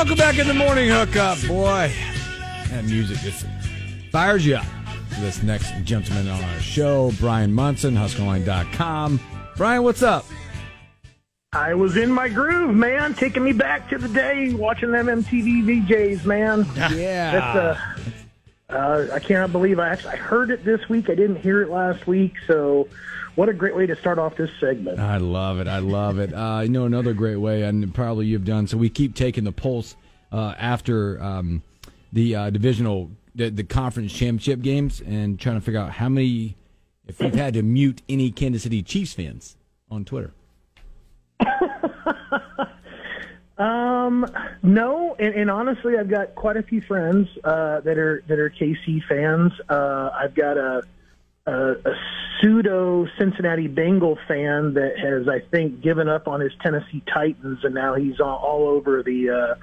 Welcome back in the morning hookup, boy. That music just fires you up. This next gentleman on our show, Brian Munson, HuskerOnline.com. Brian, what's up? I was in my groove, man, taking me back to the day watching them MTV VJs, man. Yeah. That's, uh, uh, I cannot believe I actually I heard it this week. I didn't hear it last week, so what a great way to start off this segment. I love it. I love it. Uh, you know, another great way, and probably you've done. So we keep taking the pulse uh, after um, the uh, divisional, the, the conference championship games, and trying to figure out how many, if we've had to mute any Kansas City Chiefs fans on Twitter. Um, no, and, and honestly, I've got quite a few friends uh, that are that are KC fans. Uh, I've got a, a, a pseudo Cincinnati Bengal fan that has, I think, given up on his Tennessee Titans, and now he's all, all over the uh,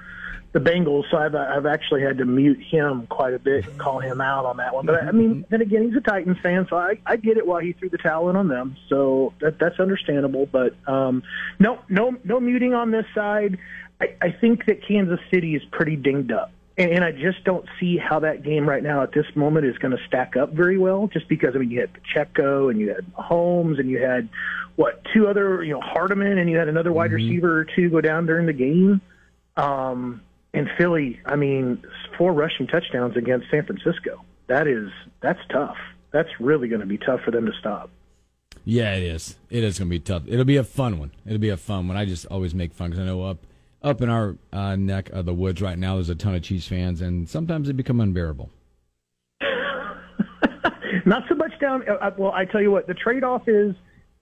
the Bengals. So I've I've actually had to mute him quite a bit and call him out on that one. But I mean, then again, he's a Titans fan, so I I get it why he threw the towel in on them. So that that's understandable. But um, no no no muting on this side. I, I think that Kansas City is pretty dinged up. And, and I just don't see how that game right now at this moment is going to stack up very well. Just because I mean, you had Pacheco and you had Holmes and you had what two other you know Hardman and you had another wide receiver or two go down during the game. Um, and Philly, I mean, four rushing touchdowns against San Francisco. That is that's tough. That's really going to be tough for them to stop. Yeah, it is. It is going to be tough. It'll be a fun one. It'll be a fun one. I just always make fun because I know up up in our uh, neck of the woods right now, there's a ton of Chiefs fans, and sometimes they become unbearable. Not so much down. Uh, well, I tell you what, the trade-off is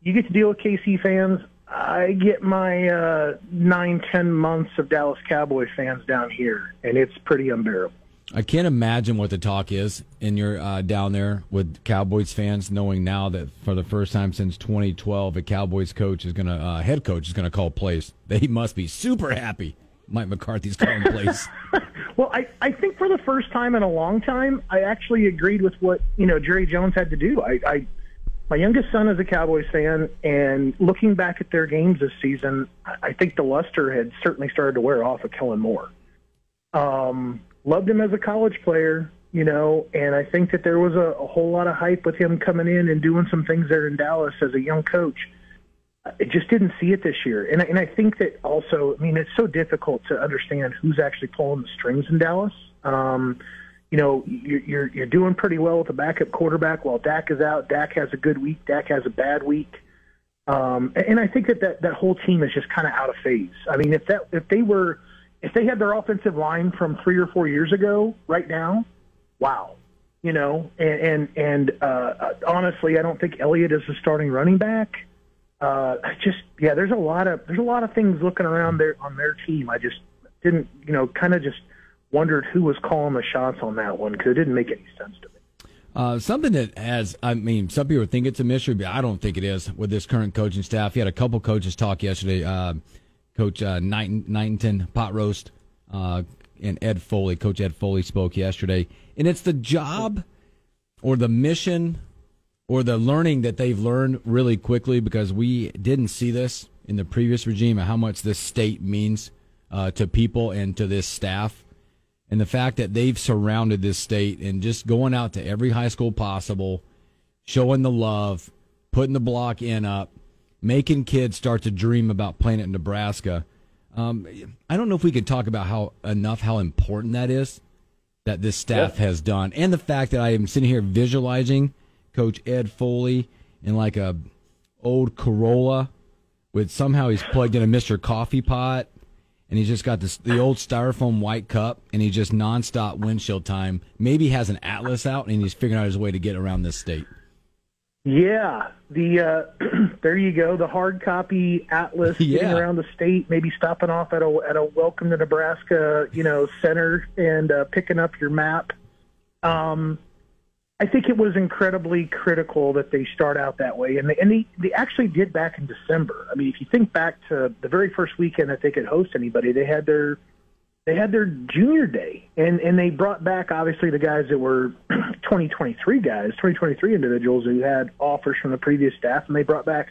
you get to deal with KC fans. I get my uh, nine, ten months of Dallas Cowboy fans down here, and it's pretty unbearable. I can't imagine what the talk is in your uh, down there with Cowboys fans, knowing now that for the first time since 2012, a Cowboys coach is gonna uh, head coach is gonna call plays. They must be super happy. Mike McCarthy's calling plays. Well, I, I think for the first time in a long time, I actually agreed with what you know Jerry Jones had to do. I, I my youngest son is a Cowboys fan, and looking back at their games this season, I think the luster had certainly started to wear off of Kellen Moore. Um, loved him as a college player, you know, and I think that there was a, a whole lot of hype with him coming in and doing some things there in Dallas as a young coach. I just didn't see it this year, and I, and I think that also, I mean, it's so difficult to understand who's actually pulling the strings in Dallas. Um, you know, you're, you're you're doing pretty well with the backup quarterback while Dak is out. Dak has a good week. Dak has a bad week. Um, and I think that, that that whole team is just kind of out of phase. I mean, if that if they were if they had their offensive line from three or four years ago, right now, wow, you know. And and, and uh, honestly, I don't think Elliott is the starting running back. Uh, just yeah, there's a lot of there's a lot of things looking around there on their team. I just didn't you know kind of just wondered who was calling the shots on that one because it didn't make any sense to me. Uh, something that has, I mean, some people think it's a mystery, but I don't think it is with this current coaching staff. He had a couple coaches talk yesterday. Uh, Coach uh, Knighton, Pot Roast, uh, and Ed Foley. Coach Ed Foley spoke yesterday. And it's the job or the mission or the learning that they've learned really quickly because we didn't see this in the previous regime of how much this state means uh, to people and to this staff and the fact that they've surrounded this state and just going out to every high school possible, showing the love, putting the block in up, making kids start to dream about playing at Nebraska. Um, I don't know if we could talk about how enough how important that is that this staff has done, and the fact that I am sitting here visualizing Coach Ed Foley in like a old Corolla with somehow he's plugged in a Mr. Coffee pot and he's just got this the old styrofoam white cup and he just nonstop windshield time. Maybe has an atlas out and he's figuring out his way to get around this state. Yeah, the uh, there you go, the hard copy atlas Yeah. getting around the state, maybe stopping off at a at a Welcome to Nebraska, you know, center and uh, picking up your map. Um, I think it was incredibly critical that they start out that way, and they, and they they actually did back in December. I mean, if you think back to the very first weekend that they could host anybody, they had their they had their junior day and and they brought back obviously the guys that were 2023 guys 2023 individuals who had offers from the previous staff and they brought back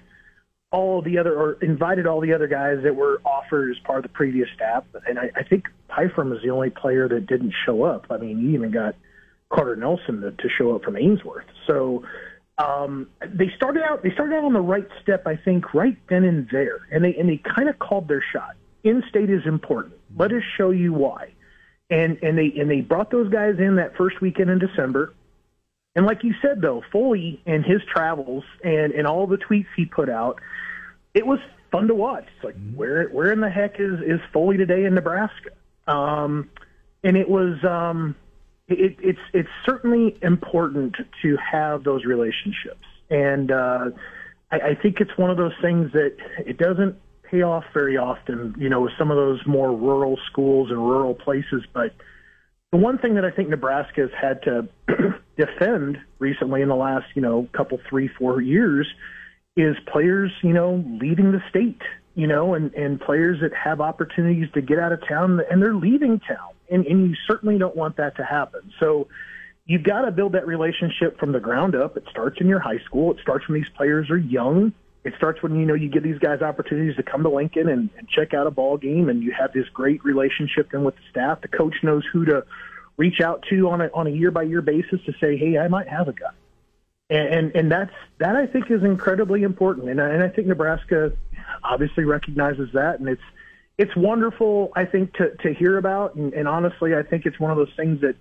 all the other or invited all the other guys that were offered as part of the previous staff. And i, I think Pyfrom is the only player that didn't show up. I mean you even got carter nelson to, to show up from ainsworth. So um, they started out they started out on the right step i think right then and there. And they and they kind of called their shot in-state is important. Let us show you why. And and they and they brought those guys in that first weekend in December. And like you said though, Foley and his travels and and all the tweets he put out, it was fun to watch. It's like where where in the heck is is Foley today in Nebraska? Um, and it was um, it, it's it's certainly important to have those relationships. And uh, I, I think it's one of those things that it doesn't pay off very often, you know, with some of those more rural schools and rural places. But the one thing that I think Nebraska has had to defend recently in the last, you know, couple, three, four years is players, you know, leaving the state, you know, and, and players that have opportunities to get out of town and they're leaving town. And, and you certainly don't want that to happen. So you've got to build that relationship from the ground up. It starts in your high school. It starts when these players are young it starts when you know you give these guys opportunities to come to Lincoln and, and check out a ball game, and you have this great relationship then with the staff. The coach knows who to reach out to on a on a year by year basis to say, hey, I might have a guy, and and, and that's that I think is incredibly important, and I, and I think Nebraska obviously recognizes that, and it's it's wonderful I think to to hear about, and, and honestly I think it's one of those things that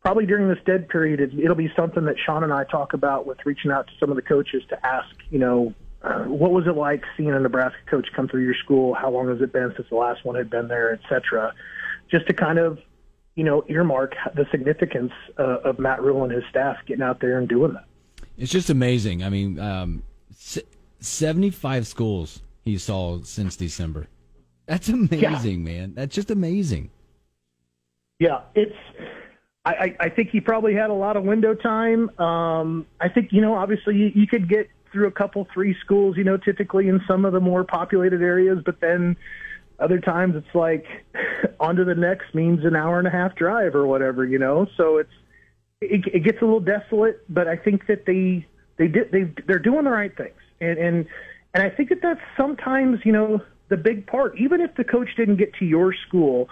probably during this dead period it, it'll be something that Sean and I talk about with reaching out to some of the coaches to ask, you know uh, what was it like seeing a Nebraska coach come through your school? How long has it been since the last one had been there, et cetera? Just to kind of, you know, earmark the significance uh, of Matt Rhule and his staff getting out there and doing that. It's just amazing. I mean, um, 75 schools he saw since December. That's amazing, yeah. man. That's just amazing. Yeah, it's. I, I think he probably had a lot of window time. Um, I think you know, obviously, you, you could get through a couple three schools, you know, typically in some of the more populated areas, but then other times it's like on to the next means an hour and a half drive or whatever, you know. So it's it, it gets a little desolate, but I think that they they did they they're doing the right things, and and and I think that that's sometimes you know the big part. Even if the coach didn't get to your school,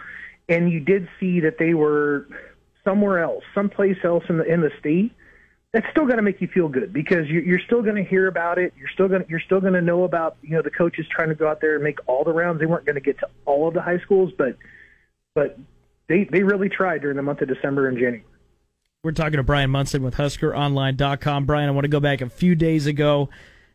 and you did see that they were somewhere else, someplace else in the in the state that's still going to make you feel good because you're still going to hear about it. You're still going to, you're still going to know about you know the coaches trying to go out there and make all the rounds. They weren't going to get to all of the high schools, but but they they really tried during the month of December and January. We're talking to Brian Munson with HuskerOnline.com. Brian, I want to go back a few days ago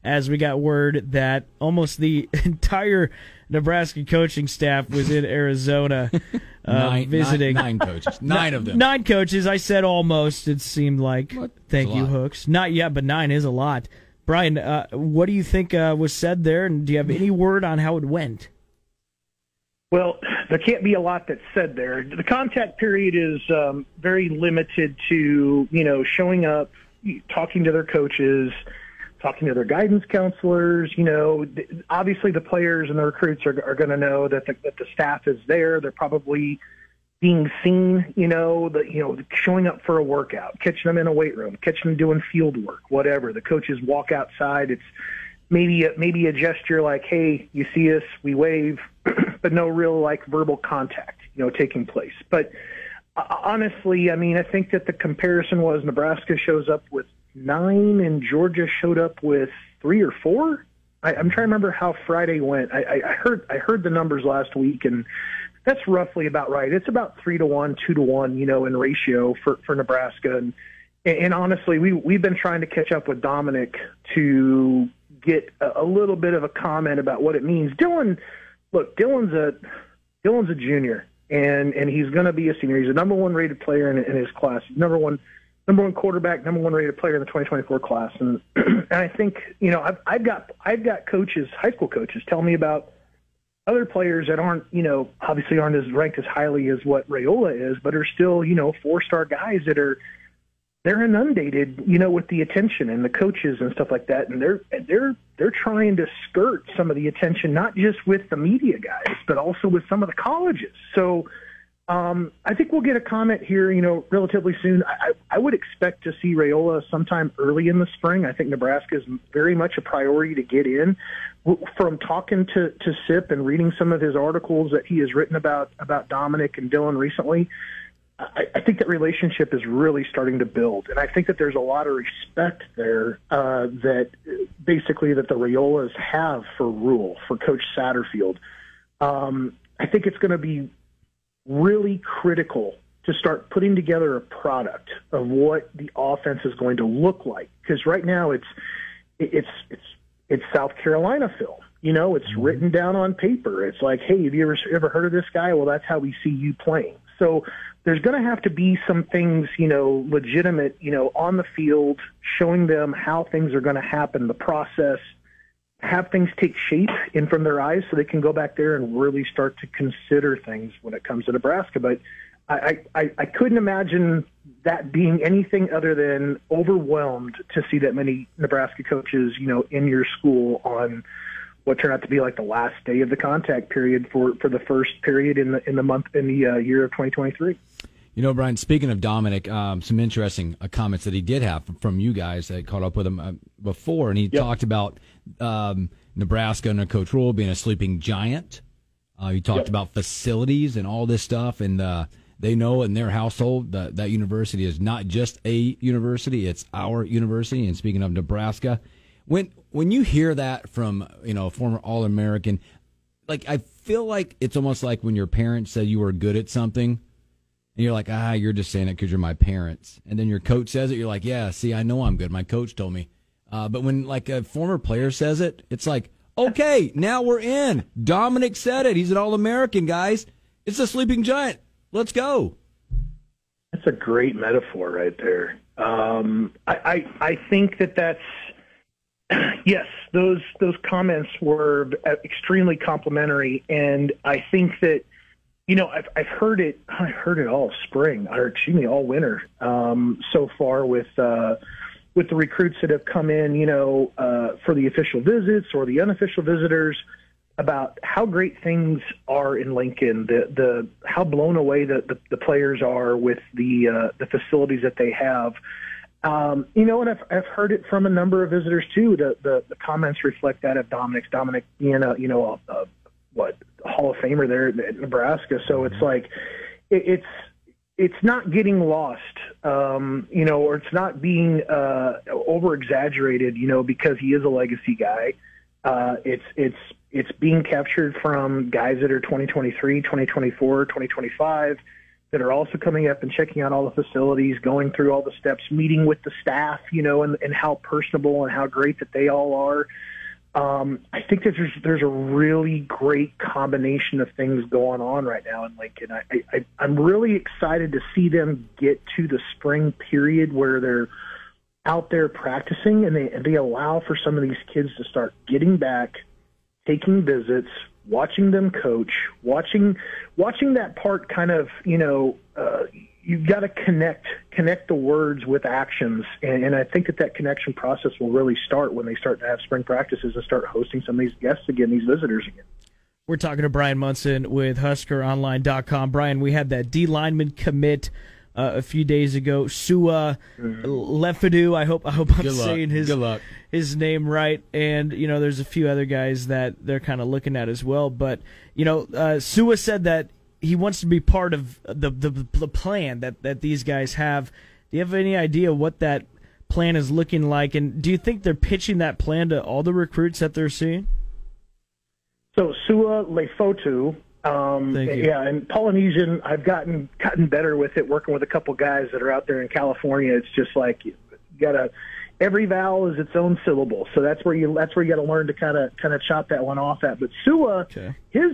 as we got word that almost the entire Nebraska coaching staff was in Arizona uh, nine, visiting. Nine, nine coaches. Nine of them. Nine coaches. I said almost. It seemed like. What? Thank you, lot. Hooks. Not yet, but nine is a lot. Brian, uh, what do you think uh, was said there, and do you have any word on how it went? Well, there can't be a lot that's said there. The contact period is um, very limited to you know showing up, talking to their coaches, talking to their guidance counselors. You know, obviously the players and the recruits are, are going to know that the, that the staff is there. They're probably being seen. You know, the you know showing up for a workout, catching them in a weight room, catching them doing field work, whatever. The coaches walk outside. It's maybe a, maybe a gesture like, "Hey, you see us? We wave," but no real like verbal contact. You know, taking place, but. uh, Honestly, I mean, I think that the comparison was Nebraska shows up with nine and Georgia showed up with three or four. I, I'm trying to remember how Friday went. I, I, heard I heard the numbers last week, and that's roughly about right. It's about three to one, two to one, you know, in ratio for for Nebraska. And and honestly, we we've been trying to catch up with Dominic to get a, a little bit of a comment about what it means. Dylan, look, Dylan's a Dylan's a junior, and and he's going to be a senior. He's a number one rated player in, in his class. Number one number one quarterback, number one rated player in the 2024 class. And and I think you know I've I've got I've got coaches, high school coaches, tell me about other players that aren't you know obviously aren't as ranked as highly as what Raiola is, but are still you know four star guys that are they're inundated, you know, with the attention and the coaches and stuff like that, and they're they're they're trying to skirt some of the attention, not just with the media guys, but also with some of the colleges. So um, I think we'll get a comment here, you know, relatively soon. I, I would expect to see Raiola sometime early in the spring. I think Nebraska is very much a priority to get in. From talking to, to Sip and reading some of his articles that he has written about about Dominic and Dylan recently, I, I think that relationship is really starting to build, and I think that there's a lot of respect there uh, that basically that the Raiolas have for Rhule for Coach Satterfield. Um, I think it's going to be really critical to start putting together a product of what the offense is going to look like. Because right now it's it's it's it's South Carolina film. You know, it's mm-hmm. written down on paper. It's like, hey, have you ever ever heard of this guy? Well, that's how we see you playing. So there's going to have to be some things, you know, legitimate, you know, on the field, showing them how things are going to happen, the process, have things take shape in from their eyes so they can go back there and really start to consider things when it comes to Nebraska. But I, I, I couldn't imagine that being anything other than overwhelmed to see that many Nebraska coaches, you know, in your school on what turned out to be like the last day of the contact period for, for the first period in the in the month in the uh, year of 2023. You know, Brian. Speaking of Dominic, um, some interesting uh, comments that he did have from you guys. that caught up with him uh, before, and he yep. talked about um, Nebraska under Coach Rhule being a sleeping giant. Uh, he talked yep. about facilities and all this stuff, and uh, they know in their household that that university is not just a university; it's our university. And speaking of Nebraska, when when you hear that from you know a former All American, like I feel like it's almost like when your parents said you were good at something and you're like, ah, you're just saying it because you're my parents. And then your coach says it, you're like, yeah, see, I know I'm good. My coach told me. Uh, but when like a former player says it, it's like, okay, now we're in. Dominic said it. He's an All American, guys. It's a sleeping giant. Let's go. That's a great metaphor right there. Um, I, I, I think that that's yes, those those comments were extremely complimentary, and I think that you know, I've I've heard it. I heard it all spring, or excuse me, all winter um, so far with uh, with the recruits that have come in. You know, uh, for the official visits or the unofficial visitors, about how great things are in Lincoln. The the how blown away the the, the players are with the uh, the facilities that they have. Um, you know, and I've, I've heard it from a number of visitors too. The, the, the comments reflect that of Dominic's. Dominic being a, you know, a, what Hall of Famer there at Nebraska. So it's mm-hmm. like it, it's it's not getting lost, um, you know, or it's not being uh, over exaggerated, you know, because he is a legacy guy. Uh, it's it's it's being captured from guys that are 2023, 2024, 2025 that are also coming up and checking out all the facilities, going through all the steps, meeting with the staff, you know, and, and how personable and how great that they all are um, I think that there's there's a really great combination of things going on right now in Lincoln. I, I I'm really excited to see them get to the spring period where they're out there practicing and they and they allow for some of these kids to start getting back, taking visits, watching them coach, watching watching that part kind of you know. Uh, you've got to connect connect the words with actions, and, and I think that that connection process will really start when they start to have spring practices and start hosting some of these guests again, these visitors again. We're talking to Brian Munson with HuskerOnline.com. Brian, we had that D lineman commit uh, a few days ago. Sua mm-hmm. Lefotu. I hope I hope I'm saying his his name right. And you know, there's a few other guys that they're kind of looking at as well. But you know, uh, Sua said that he wants to be part of the, the the plan that that these guys have. Do you have any idea what that plan is looking like, and do you think they're pitching that plan to all the recruits that they're seeing? So Sua Lefotu, um, yeah, and Polynesian. I've gotten gotten better with it, working with a couple guys that are out there in California. It's just like you gotta every vowel is its own syllable. So that's where you that's where you got to learn to kind of kind of chop that one off at. But Sua, Okay. his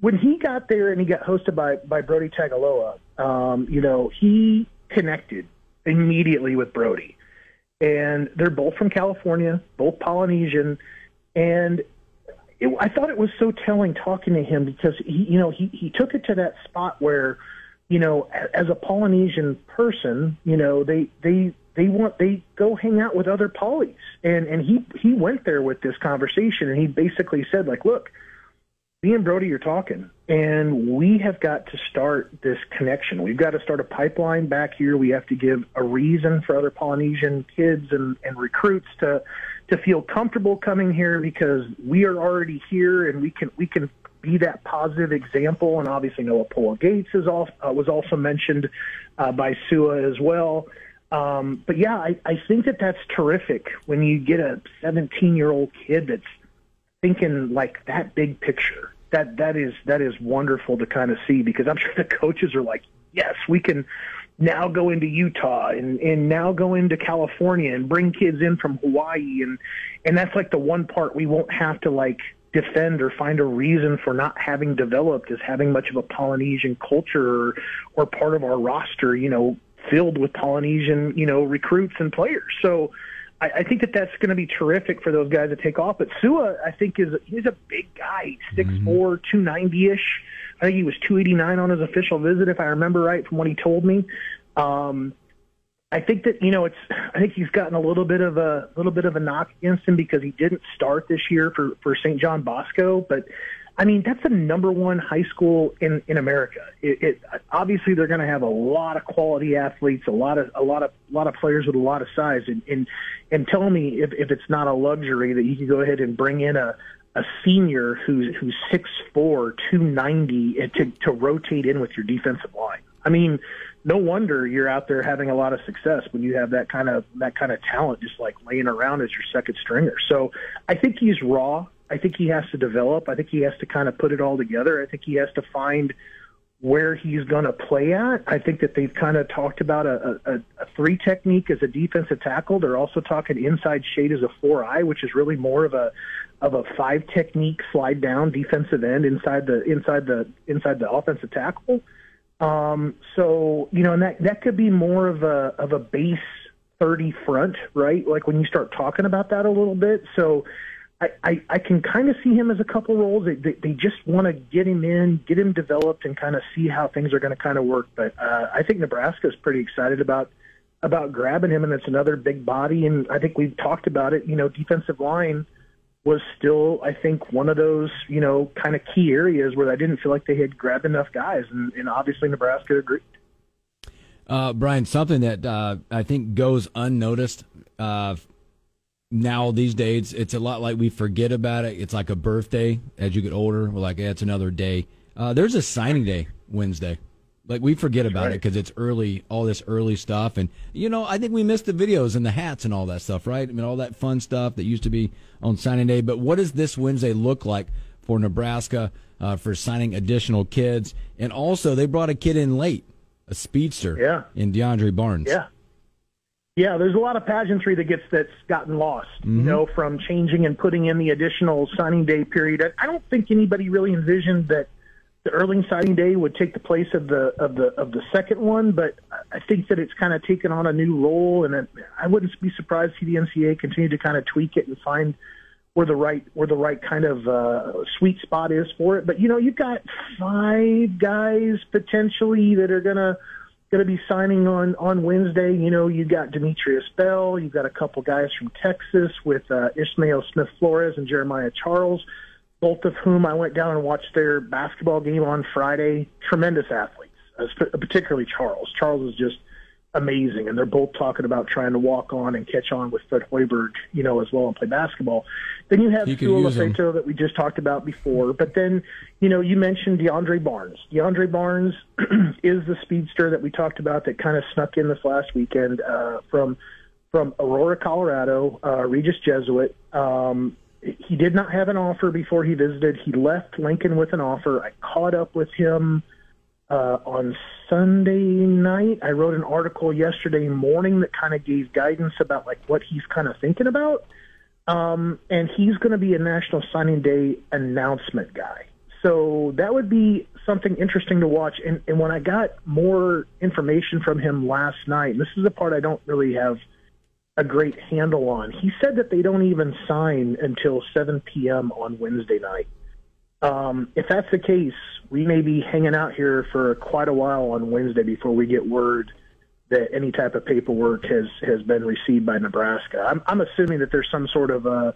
when he got there and he got hosted by by Brodie Tagaloa, um, you know, he connected immediately with Brodie, and they're both from California, both Polynesian, and it, I thought it was so telling talking to him because he, you know, he he took it to that spot where, you know, as a Polynesian person, you know, they they they want they go hang out with other polys, and and he he went there with this conversation, and he basically said like, look, me and Brodie are talking, and we have got to start this connection. We've got to start a pipeline back here. We have to give a reason for other Polynesian kids and, and recruits to to feel comfortable coming here because we are already here and we can we can be that positive example. And obviously, Noa Pola Gates is all, uh, was also mentioned uh, by Sua as well. Um, but yeah, I, I think that that's terrific when you get a 17 year old kid that's thinking like that big picture. That that is that is wonderful to kind of see because I'm sure the coaches are like, yes, we can now go into Utah and and now go into California and bring kids in from Hawaii and and that's like the one part we won't have to like defend or find a reason for not having developed is having much of a Polynesian culture or, or part of our roster, you know, filled with Polynesian, you know, recruits and players. So I, I think that that's going to be terrific for those guys to take off. But Sua, I think, is he's a big guy, six four, two ninety ish. I think he was two eighty nine on his official visit, if I remember right from what he told me. Um, I think that you know it's. I think he's gotten a little bit of a little bit of a knock against him because he didn't start this year for for St. John Bosco, but. I mean, that's the number one high school in in America. It, it obviously they're going to have a lot of quality athletes, a lot of a lot of a lot of players with a lot of size, and and, and tell me if, if it's not a luxury that you can go ahead and bring in a a senior who's who's six four, two ninety eh, to to rotate in with your defensive line. I mean, no wonder you're out there having a lot of success when you have that kind of that kind of talent just like laying around as your second stringer. So I think he's raw. I think he has to develop. I think he has to kind of put it all together. I think he has to find where he's going to play at. I think that they've kind of talked about a, a, a three technique as a defensive tackle. They're also talking inside shade as a four eye, which is really more of a of a five technique slide down defensive end inside the inside the inside the offensive tackle. Um, so you know, and that that could be more of a of a base thirty front, right? Like when you start talking about that a little bit. So I, I, I can kind of see him as a couple roles. They, they, they just want to get him in, get him developed, and kind of see how things are going to kind of work. But uh, I think Nebraska is pretty excited about about grabbing him, and it's another big body. And I think we've talked about it. You know, defensive line was still, I think, one of those you know kind of key areas where I didn't feel like they had grabbed enough guys, and, and obviously Nebraska agreed. Uh, Brian, something that uh, I think goes unnoticed uh, now these days, it's a lot like we forget about it. It's like a birthday as you get older. We're like, yeah, it's another day. Uh, there's a signing day Wednesday. Like we forget about it because it's early, all this early stuff, and you know, I think we missed the videos and the hats and all that stuff, right? I mean, all that fun stuff that used to be on signing day. But what does this Wednesday look like for Nebraska uh, for signing additional kids? And also, they brought a kid in late, a speedster, Yeah. in DeAndre Barnes. Yeah. Yeah, there's a lot of pageantry that gets that's gotten lost, you know, from changing and putting in the additional signing day period. I- don't think anybody really envisioned that the early signing day would take the place of the of the of the second one, but I think that it's kind of taken on a new role, and it, I wouldn't be surprised to see the NCAA continue to kind of tweak it and find where the right where the right kind of uh, sweet spot is for it. But you know, you've got five guys potentially that are gonna going to be signing on on Wednesday. You know, you got Demetrius Bell, you've got a couple guys from Texas with uh, Ismail Smith Flores and Jeremiah Charles, both of whom I went down and watched their basketball game on Friday. Tremendous athletes, uh, particularly Charles. Charles is just amazing, and they're both talking about trying to walk on and catch on with Fred Hoiberg, you know, as well and play basketball. Then you have You could Sua use 'em. Lefotu that we just talked about before. But then, you know, you mentioned DeAndre Barnes. DeAndre Barnes is the speedster that we talked about that kind of snuck in this last weekend uh, from from Aurora, Colorado. Uh, Regis Jesuit. Um, he did not have an offer before he visited. He left Lincoln with an offer. I caught up with him uh, on Sunday night. I wrote an article yesterday morning that kind of gave guidance about like what he's kind of thinking about. Um, and he's going to be a National Signing Day announcement guy. So that would be something interesting to watch. And, and when I got more information from him last night, this is the part I don't really have a great handle on, he said that they don't even sign until 7 p.m. on Wednesday night. Um, if that's the case, we may be hanging out here for quite a while on Wednesday before we get word that any type of paperwork has has been received by Nebraska. I'm, I'm assuming that there's some sort of a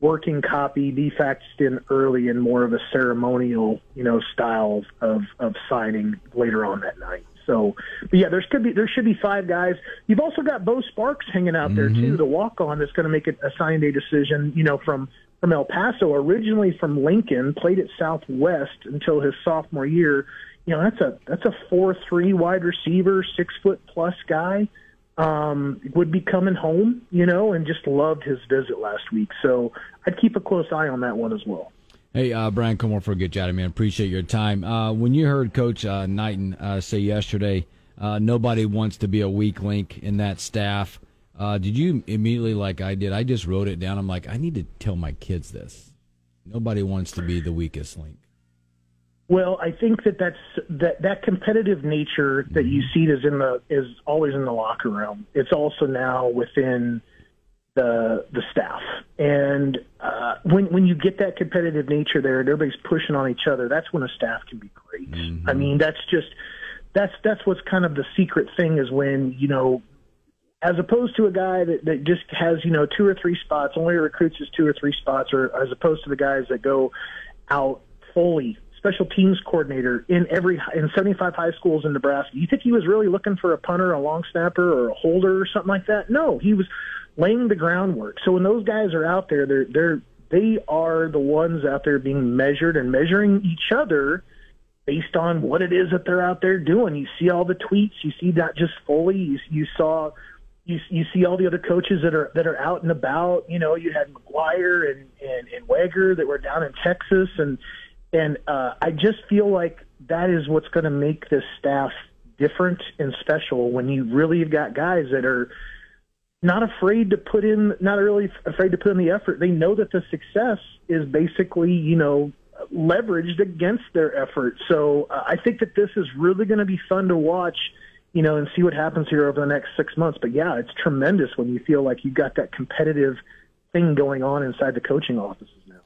working copy defacted in early and more of a ceremonial, you know, style of of signing later on that night. So, but yeah, there's could be there should be five guys. You've also got Bo Sparks hanging out there too, the walk on that's going to make a, a sign day decision. You know, from from El Paso, originally from Lincoln, played at Southwest until his sophomore year. You know, that's a that's a four three wide receiver, six foot plus guy. Um, would be coming home, you know, and just loved his visit last week. So I'd keep a close eye on that one as well. Hey, uh, Brian Comer for Get Jatty, man. Appreciate your time. Uh, when you heard Coach uh, Knighton uh, say yesterday, uh, nobody wants to be a weak link in that staff. Uh, did you immediately, like I did, I just wrote it down. I'm like, I need to tell my kids this. Nobody wants to be the weakest link. Well, I think that that's that that competitive nature that you see is in the is always in the locker room. It's also now within the the staff, and uh, when when you get that competitive nature there, and everybody's pushing on each other, that's when a staff can be great. I mean, that's just that's that's what's kind of the secret thing is when you know as opposed to a guy that, that just has you know two or three spots, only recruits his two or three spots, or as opposed to the guys that go out Foley special teams coordinator in every in 75 high schools in Nebraska. You think he was really looking for a punter, a long snapper, or a holder or something like that? No, he was laying the groundwork. So when those guys are out there, they're they're they are the ones out there being measured and measuring each other based on what it is that they're out there doing. You see all the tweets, you see that just Foley. you, you saw you you see all the other coaches that are that are out and about. You know, you had McGuire and and, and Weger that were down in Texas, and and uh, I just feel like that is what's going to make this staff different and special when you really have got guys that are not afraid to put in, not really afraid to put in the effort. They know that the success is basically, you know, leveraged against their effort. So uh, I think that this is really going to be fun to watch, you know, and see what happens here over the next six months. But yeah, it's tremendous when you feel like you've got that competitive thing going on inside the coaching offices now.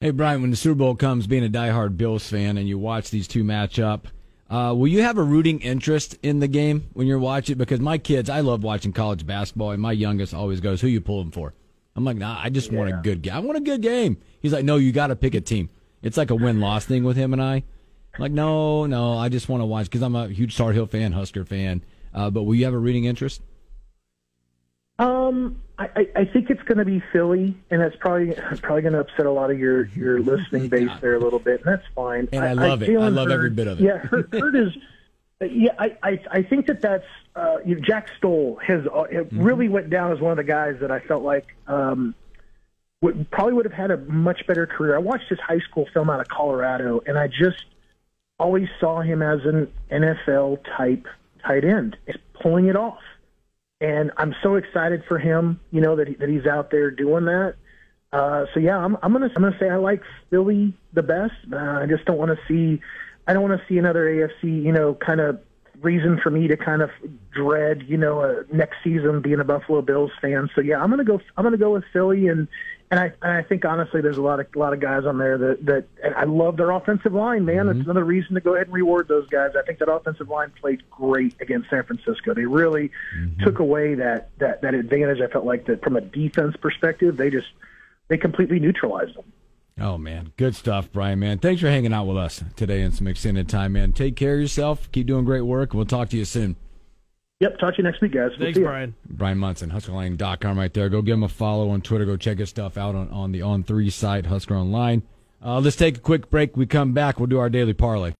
Hey, Brian, when the Super Bowl comes, being a diehard Bills fan, and you watch these two match up, uh, will you have a rooting interest in the game when you're watching? Because my kids, I love watching college basketball, and my youngest always goes, "Who you pulling for?" I'm like, "Nah, I just want a good game. I want a good game." He's like, "No, you got to pick a team." It's like a win loss thing with him and I. Like, no, no, I just want to watch because I'm a huge Tar Heel fan, Husker fan. Uh, but will you have a rooting interest? Um, I, I- I think it's going to be Philly, and that's probably probably going to upset a lot of your your listening base there a little bit, and that's fine. And I love it. I love every bit of it. Yeah, Hurt, Hurt is. Yeah, I, I I think that that's uh, you know, Jack Stoll has uh, it Mm-hmm. really went down as one of the guys that I felt like um, would probably would have had a much better career. I watched his high school film out of Colorado, and I just always saw him as an NFL type tight end, He's pulling it off and I'm so excited for him. You know that he, that he's out there doing that. Uh, so yeah, I'm I'm gonna I'm gonna say I like Philly the best. Uh, I just don't want to see I don't want to see another AFC you know kind of reason for me to kind of dread you know uh, next season being a Buffalo Bills fan. So yeah, I'm gonna go I'm gonna go with Philly and. And I, and I think honestly, there's a lot of a lot of guys on there that that and I love their offensive line, man. It's mm-hmm. another reason to go ahead and reward those guys. I think that offensive line played great against San Francisco. They really mm-hmm. took away that that that advantage. I felt like that from a defense perspective, they just they completely neutralized them. Oh man, good stuff, Brian. Man, thanks for hanging out with us today in some extended time, man. Take care of yourself. Keep doing great work. We'll talk to you soon. Yep. Talk to you next week, guys. We'll Thanks, see. Brian. Brian Munson, HuskerOnline.com right there. Go give him a follow on Twitter. Go check his stuff out on, on the On3 site, Husker Online. Uh, let's take a quick break. We come back. We'll do our daily parlay.